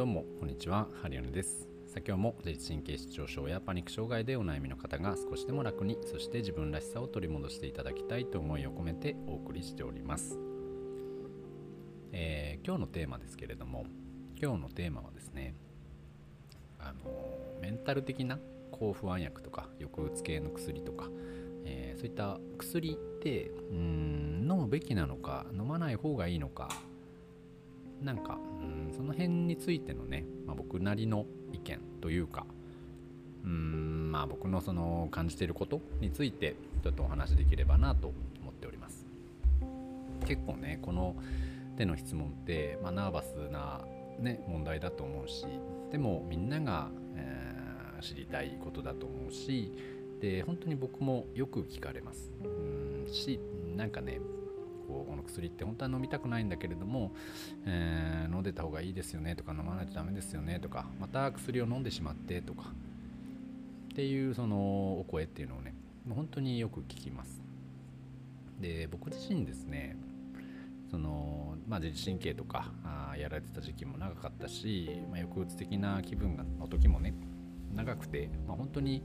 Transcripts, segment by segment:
どうもこんにちは。ハリオネです。さ今日も自律神経失調症やパニック障害でお悩みの方が少しでも楽にそして自分らしさを取り戻していただきたいと思いを込めてお送りしております、えー、今日のテーマですけれども今日のテーマはですねあのメンタル的な抗不安薬とか抑うつ系の薬とか、えー、そういった薬ってうん飲むべきなのか飲まない方がいいのかなんかその辺についてのね、まあ、僕なりの意見というかうんまあ僕のその感じていることについてちょっとお話しできればなと思っております。結構ねこの手の質問って、まあ、ナーバスな、ね、問題だと思うしでもみんなが、えー、知りたいことだと思うしで本当に僕もよく聞かれます。うんしなんかねこうこの薬って本当は飲みたくないんだけれども、えー、飲んでた方がいいですよねとか飲まないとダメですよねとかまた薬を飲んでしまってとかっていうそのお声っていうのをね本当によく聞きます。で僕自身ですねそのまあ、自律神経とかあやられてた時期も長かったし、まあ、抑うつ的な気分の時もね長くて、まあ、本当に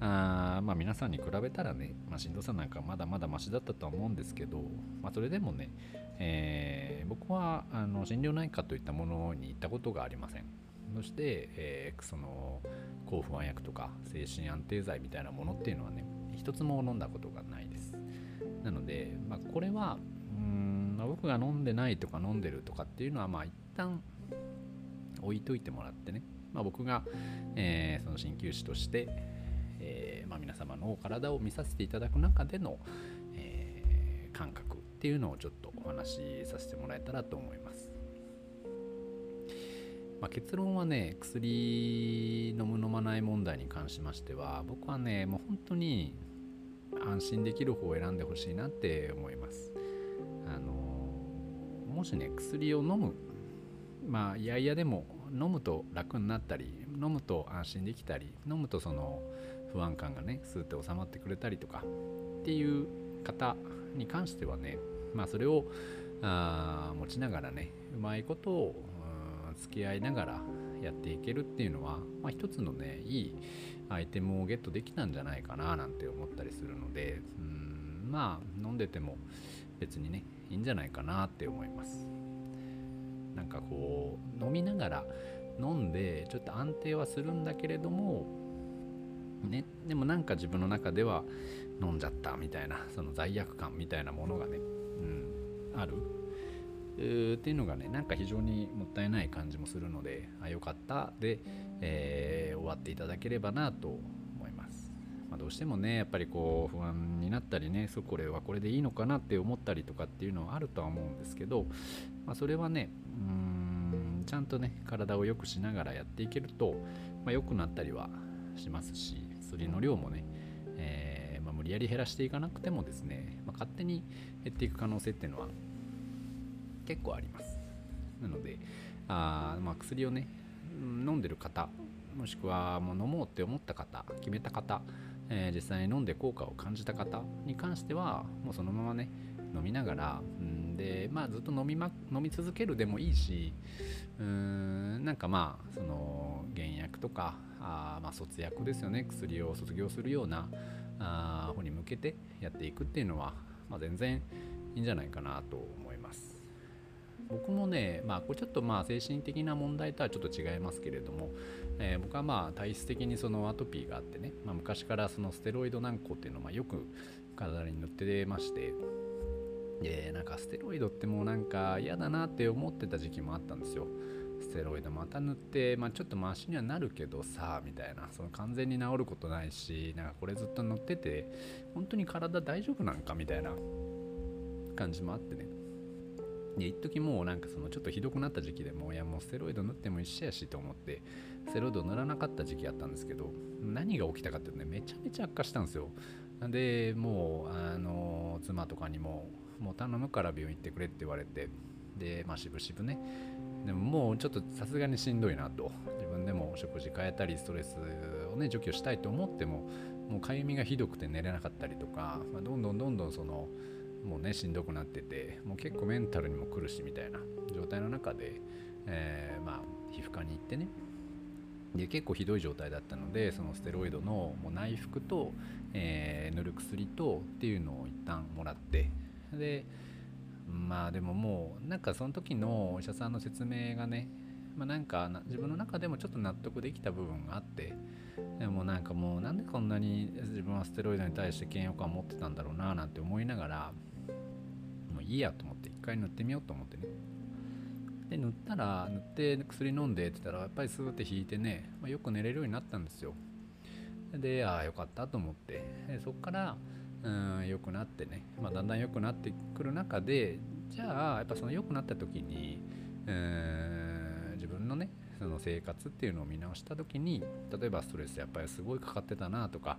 あまあ皆さんに比べたらね、まあ、しんどさなんかまだまだマシだったとは思うんですけど、まあ、それでもね、えー、僕はあの心療内科といったものに行ったことがありません。そして、えー、その抗不安薬とか精神安定剤みたいなものっていうのはね一つも飲んだことがないです。なので、まあ、これはうん、まあ、僕が飲んでないとか飲んでるとかっていうのはまあ一旦置いといてもらってね、まあ、僕が、えー、その鍼灸師としてえー、まあ、皆様のお体を見させていただく中での、えー、感覚っていうのをちょっとお話しさせてもらえたらと思います。まあ、結論はね薬飲む飲まない問題に関しましては僕はねもう本当に安心できる方を選んでほしいなって思います。あのもしね薬を飲むまあいやいやでも飲むと楽になったり飲むと安心できたり飲むとその不安感がねスーッと収まってくれたりとかっていう方に関してはねまあそれをあ持ちながらねうまいことを付き合いながらやっていけるっていうのは、まあ、一つのねいいアイテムをゲットできたんじゃないかななんて思ったりするのでうんまあ飲んでても別にねいいんじゃないかなって思います。なんかこう飲みながら飲んでちょっと安定はするんだけれどもね、でもなんか自分の中では飲んじゃったみたいなその罪悪感みたいなものがね、うん、ある。っていうのがねなんか非常にもったいない感じもするのであよかった。で、えー、終わっていただければなと思います、まあ、どうしてもねやっぱりこう不安になったりねそうこれはこれでいいのかなって思ったりとかっていうのはあるとは思うんですけど、まあ、それはねうんちゃんとね体を良くしながらやっていけると、まあ、良くなったりはしますし薬の量もね、えー、まあ、無理やり減らしていかなくてもですね、まあ、勝手に減っていく可能性っていうのは結構あります。なのであ、まあ、薬をね飲んでる方もしくはもう飲もうって思った方決めた方、えー、実際に飲んで効果を感じた方に関してはもうそのままね飲みながら、んで、まあ、ずっと飲み,、ま、飲み続けるでもいいしうーんなんかまあその原薬とかあまあ、卒薬ですよね。薬を卒業するようなあ方に向けてやっていくっていうのは、まあ、全然いいんじゃないかなと思います。僕もね、まあ、これちょっとまあ精神的な問題とはちょっと違いますけれども、えー、僕はまあ体質的にそのアトピーがあってね、まあ、昔からそのステロイド軟膏っていうのをよく体に塗ってましてでなんかステロイドってもうなんか嫌だなって思ってた時期もあったんですよ。ステロイドまた塗って、まあ、ちょっとマシにはなるけどさみたいな。その完全に治ることないしなんかこれずっと塗ってて本当に体大丈夫なんか？みたいな。感じもあってね。で一時もうなんかそのちょっとひどくなった時期でもいやもうステロイド塗っても一緒やしと思ってステロイド塗らなかった時期あったんですけど何が起きたかってねめちゃめちゃ悪化したんですよ。でもうあの妻とかにももう頼むから病院行ってくれって言われてでまあ渋々ねでももうちょっとさすがにしんどいなと。自分でも食事変えたりストレスをね除去したいと思ってももうかゆみがひどくて寝れなかったりとか、まあ、どんどんどんどんそのもうねしんどくなっててもう結構メンタルにも来るしみたいな状態の中でえー、まあ皮膚科に行ってね。で結構ひどい状態だったのでそのステロイドのもう内服と、えー、塗る薬とっていうのを一旦もらってでまあでももうなんかその時のお医者さんの説明がね、まあ、なんか自分の中でもちょっと納得できた部分があってでもなんかもうなんでこんなに自分はステロイドに対して嫌悪感を持ってたんだろうななんて思いながらもういいやと思って一回塗ってみようと思ってね。で塗ったら塗って薬飲んでって言ったらやっぱりスーって引いてね、まあ、よく寝れるようになったんですよ。でああよかったと思って。でそっからうん良くなってね、まあ、だんだん良くなってくる中でじゃあやっぱその良くなった時にうん自分のねその生活っていうのを見直した時に例えばストレスやっぱりすごいかかってたなとか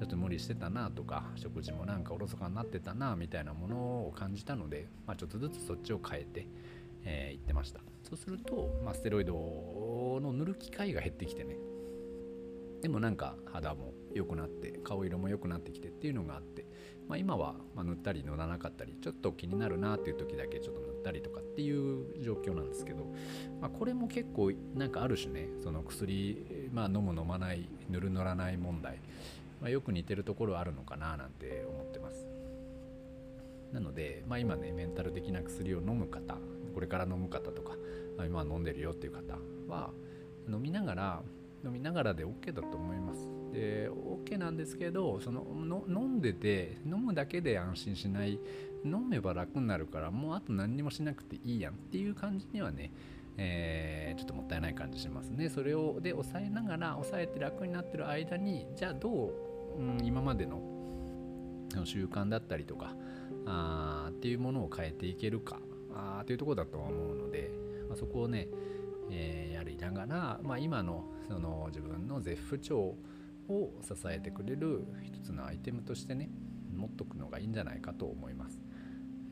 ちょっと無理してたなとか食事もなんかおろそかになってたなみたいなものを感じたので、まあ、ちょっとずつそっちを変えてえー、ってました。そうすると、まあ、ステロイドの塗る機会が減ってきてね。でもなんか肌も良くなって顔色も良くなってきてっていうのがあって、まあ、今はま塗ったり塗らなかったりちょっと気になるなっていう時だけちょっと塗ったりとかっていう状況なんですけど、まあ、これも結構なんかある種ねその薬、まあ、飲む飲まない塗る塗らない問題、まあ、よく似てるところあるのかななんて思ってます。なので、まあ、今ねメンタル的な薬を飲む方これから飲む方とか今飲んでるよっていう方は飲みながら飲みながらで OK だと思います。で OK なんですけどその飲んでて飲むだけで安心しない飲めば楽になるからもうあと何にもしなくていいやんっていう感じにはね、えー、ちょっともったいない感じしますね。それをで抑えながら抑えて楽になってる間にじゃあどう、うん、今までの習慣だったりとかあっていうものを変えていけるかあというとこだとは思うので、まあ、そこをね、えー、やりながら、まあ、今のその自分の絶不調を支えてくれる一つのアイテムとしてね持っとくのがいいんじゃないかと思います。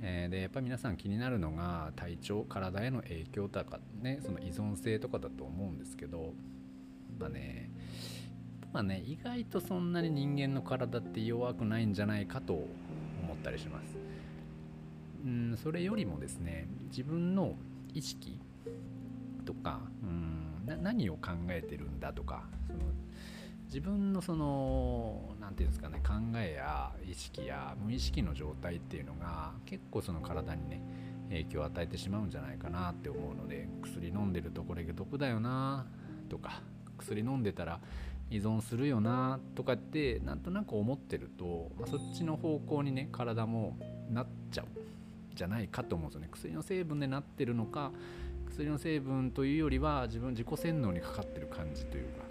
えー、でやっぱり皆さん気になるのが体調体への影響とかねその依存性とかだと思うんですけどまあねまあね意外とそんなに人間の体って弱くないんじゃないかと思ったりします。うんそれよりもですね自分の意識とかうん何を考えてるんだとかその自分のその何て言うんですかね考えや意識や無意識の状態っていうのが結構その体にね影響を与えてしまうんじゃないかなって思うので薬飲んでるとこれが毒だよなとか薬飲んでたら依存するよなとかってなんとなく思ってると、まあ、そっちの方向にね体もなっちゃうじゃないかと思うんですよね。薬の成分でなってるのか薬の成分というよりは自分自己洗脳にかかってる感じというか。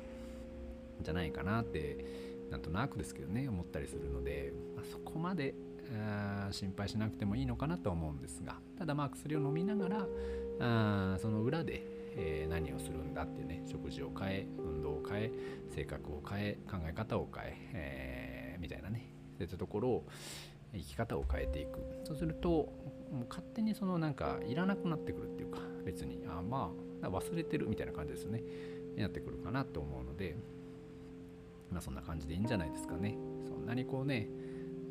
じゃないかなってなんとなくですけどね思ったりするので、まあ、そこまで心配しなくてもいいのかなと思うんですが。ただまあ薬を飲みながらあその裏で、えー、何をするんだっていうね食事を変え運動を変え性格を変え考え方を変ええー、みたいなねそういったところを生き方を変えていく。そうするともう勝手にそのなんかいらなくなってくるっていうか別にあまあ忘れてるみたいな感じですね。になってくるかなと思うのでまあそんな感じでいいんじゃないですかね。そんなにこうね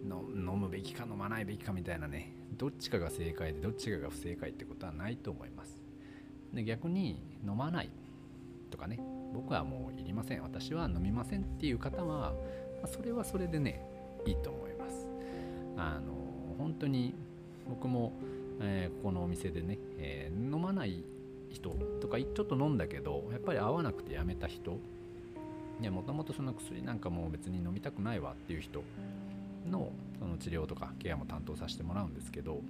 飲むべきか飲まないべきかみたいなねどっちかが正解でどっちかが不正解ってことはないと思います。で逆に飲まないとかね僕はもういりません。私は飲みませんっていう方は、ま、それはそれでねいいと思います。あの本当に僕も、えー、ここのお店でね、えー、飲まない人とかちょっと飲んだけどやっぱり合わなくてやめた人。もともとその薬なんかもう別に飲みたくないわっていう人のその治療とかケアも担当させてもらうんですけど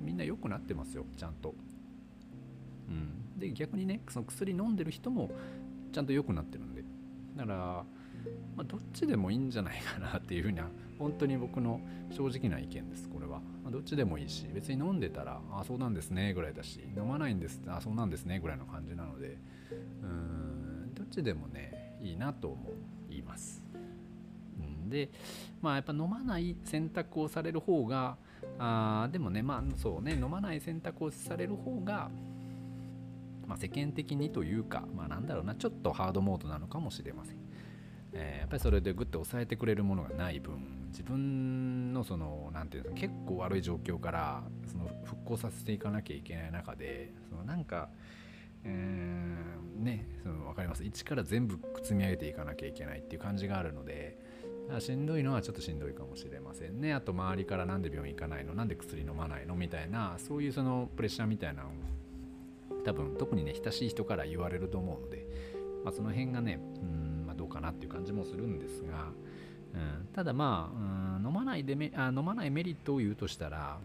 みんな良くなってますよちゃんと。うん、で逆にねその薬飲んでる人もちゃんと良くなってるんで。だから、まあ、どっちでもいいんじゃないかなっていうふうには本当に僕の正直な意見ですこれは、まあ、どっちでもいいし別に飲んでたらあそうなんですねぐらいだし飲まないんですあそうなんですねぐらいの感じなのでうんどっちでもねいいなと思います、でまあやっぱ飲まない選択をされる方があでもねまあそうね飲まない選択をされる方がまあ、世間的にというか、まあ、なんだろうなちょっとハードモードなのかもしれません、えー、やっぱりそれでグッと抑えてくれるものがない分自分のその何て言うんですか結構悪い状況からその復興させていかなきゃいけない中でそのなんかえー、ねその分かります？一から全部積み上げていかなきゃいけないっていう感じがあるのでしんどいのはちょっとしんどいかもしれませんね。あと周りから何で病院行かないの？なんで薬飲まないの？みたいなそういうそのプレッシャーみたいなのを多分特にね親しい人から言われると思うので、まあ、その辺がねうん、どうかなっていう感じもするんですが、うん、ただまあ、うん、飲まないでめあ飲まないメリットを言うとしたら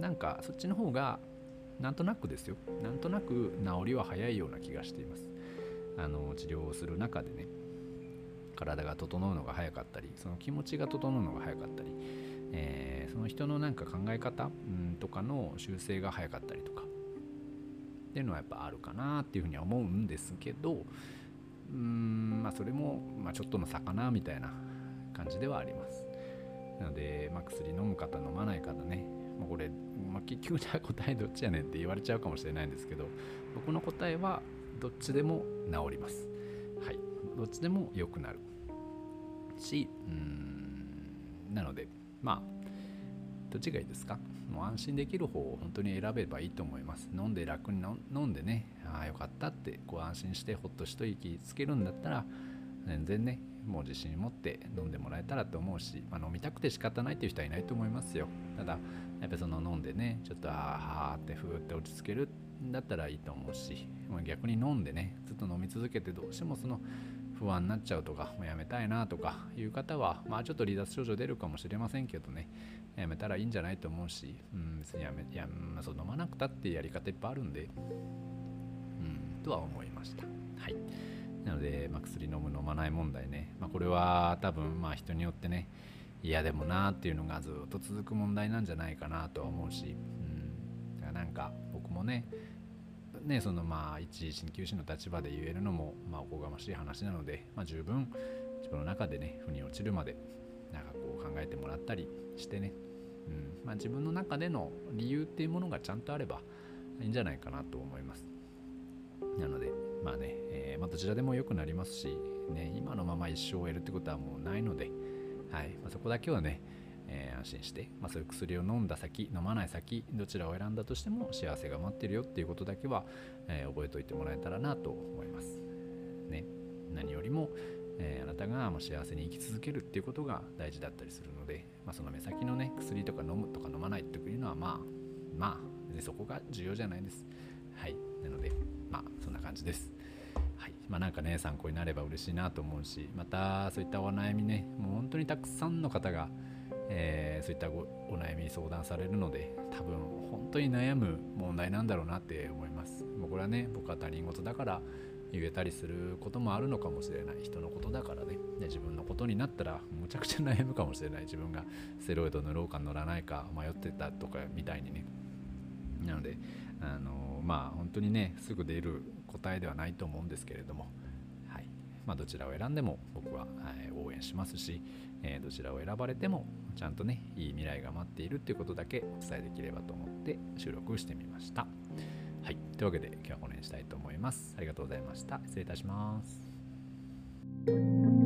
なんかそっちの方がなんとなくですよ。なんとなく治りは早いような気がしています。あの治療をする中でね体が整うのが早かったりその気持ちが整うのが早かったり、えー、その人のなんか考え方、とかの修正が早かったりとかっていうのはやっぱあるかなっていうふうには思うんですけどうんまあそれも、まあ、ちょっとの差かなみたいな感じではあります。なので、まあ、薬飲む方飲まない方ね、まあ、これ、まあ、結局じゃあ答えどっちやねんって言われちゃうかもしれないんですけど僕の答えはどっちでも治ります。はい。どっちでも良くなる。しうんなのでまあどっちがいいですか？もう安心できる方を本当に選べばいいと思います。飲んで楽に飲んでねああよかったってこう安心してほっと一息つけるんだったら全然ねもう自信持って飲んでもらえたらと思うし、まあ、飲みたくて仕方ないっていう人はいないと思いますよ。ただやっぱその飲んでねちょっとああってふーって落ち着けるんだったらいいと思うしまあ逆に飲んでねずっと飲み続けてどうしてもその不安になっちゃうとか、もうやめたいなとかいう方は、まあちょっと離脱症状出るかもしれませんけどね、やめたらいいんじゃないと思うし、うん、別にやめ、やまあ、そう飲まなくたってやり方いっぱいあるんで、とは思いました。はい。なので、まあ、薬飲む飲まない問題ね、まあ、これは多分まあ人によってね、嫌でもなっていうのがずっと続く問題なんじゃないかなとは思うし、うん、だからなんか僕もね、ね、そのまあ一鍼灸師の立場で言えるのも、まあ、おこがましい話なので、まあ、十分自分の中でね腑に落ちるまでなんかこう考えてもらったりしてね、うん。まあ、自分の中での理由っていうものがちゃんとあればいいんじゃないかなと思いますなのでまあね、えー、まあ、どちらでも良くなりますし、ね、今のまま一生を終えるってことはもうないので、はいまあ、そこだけはねえー、安心して、まあ、そういう薬を飲んだ先飲まない先どちらを選んだとしても幸せが待ってるよっていうことだけは、えー、覚えておいてもらえたらなと思います。ね、何よりも、えー、あなたがもう幸せに生き続けるっていうことが大事だったりするので、まあ、その目先のね薬とか飲むとか飲まないっていうのはまあまあそこが重要じゃないです。はいなのでまあそんな感じです。はい。まあ、なんかね参考になれば嬉しいなと思うしまたそういったお悩みねもう本当にたくさんの方がえー、そういったお悩み相談されるので多分本当に悩む問題なんだろうなって思います。もうこれはね僕は他人事だから言えたりすることもあるのかもしれない。人のことだからね。で自分のことになったらむちゃくちゃ悩むかもしれない。自分がステロイド塗ろうか塗らないか迷ってたとかみたいにね。なのであのまあ本当にねすぐ出る答えではないと思うんですけれどもはい。まあどちらを選んでも僕は、はい、応援しますしえ、どちらを選ばれてもちゃんとねいい未来が待っているっていうことだけお伝えできればと思って収録してみました。はい。というわけで今日はこの辺にしたいと思います。ありがとうございました。失礼いたします。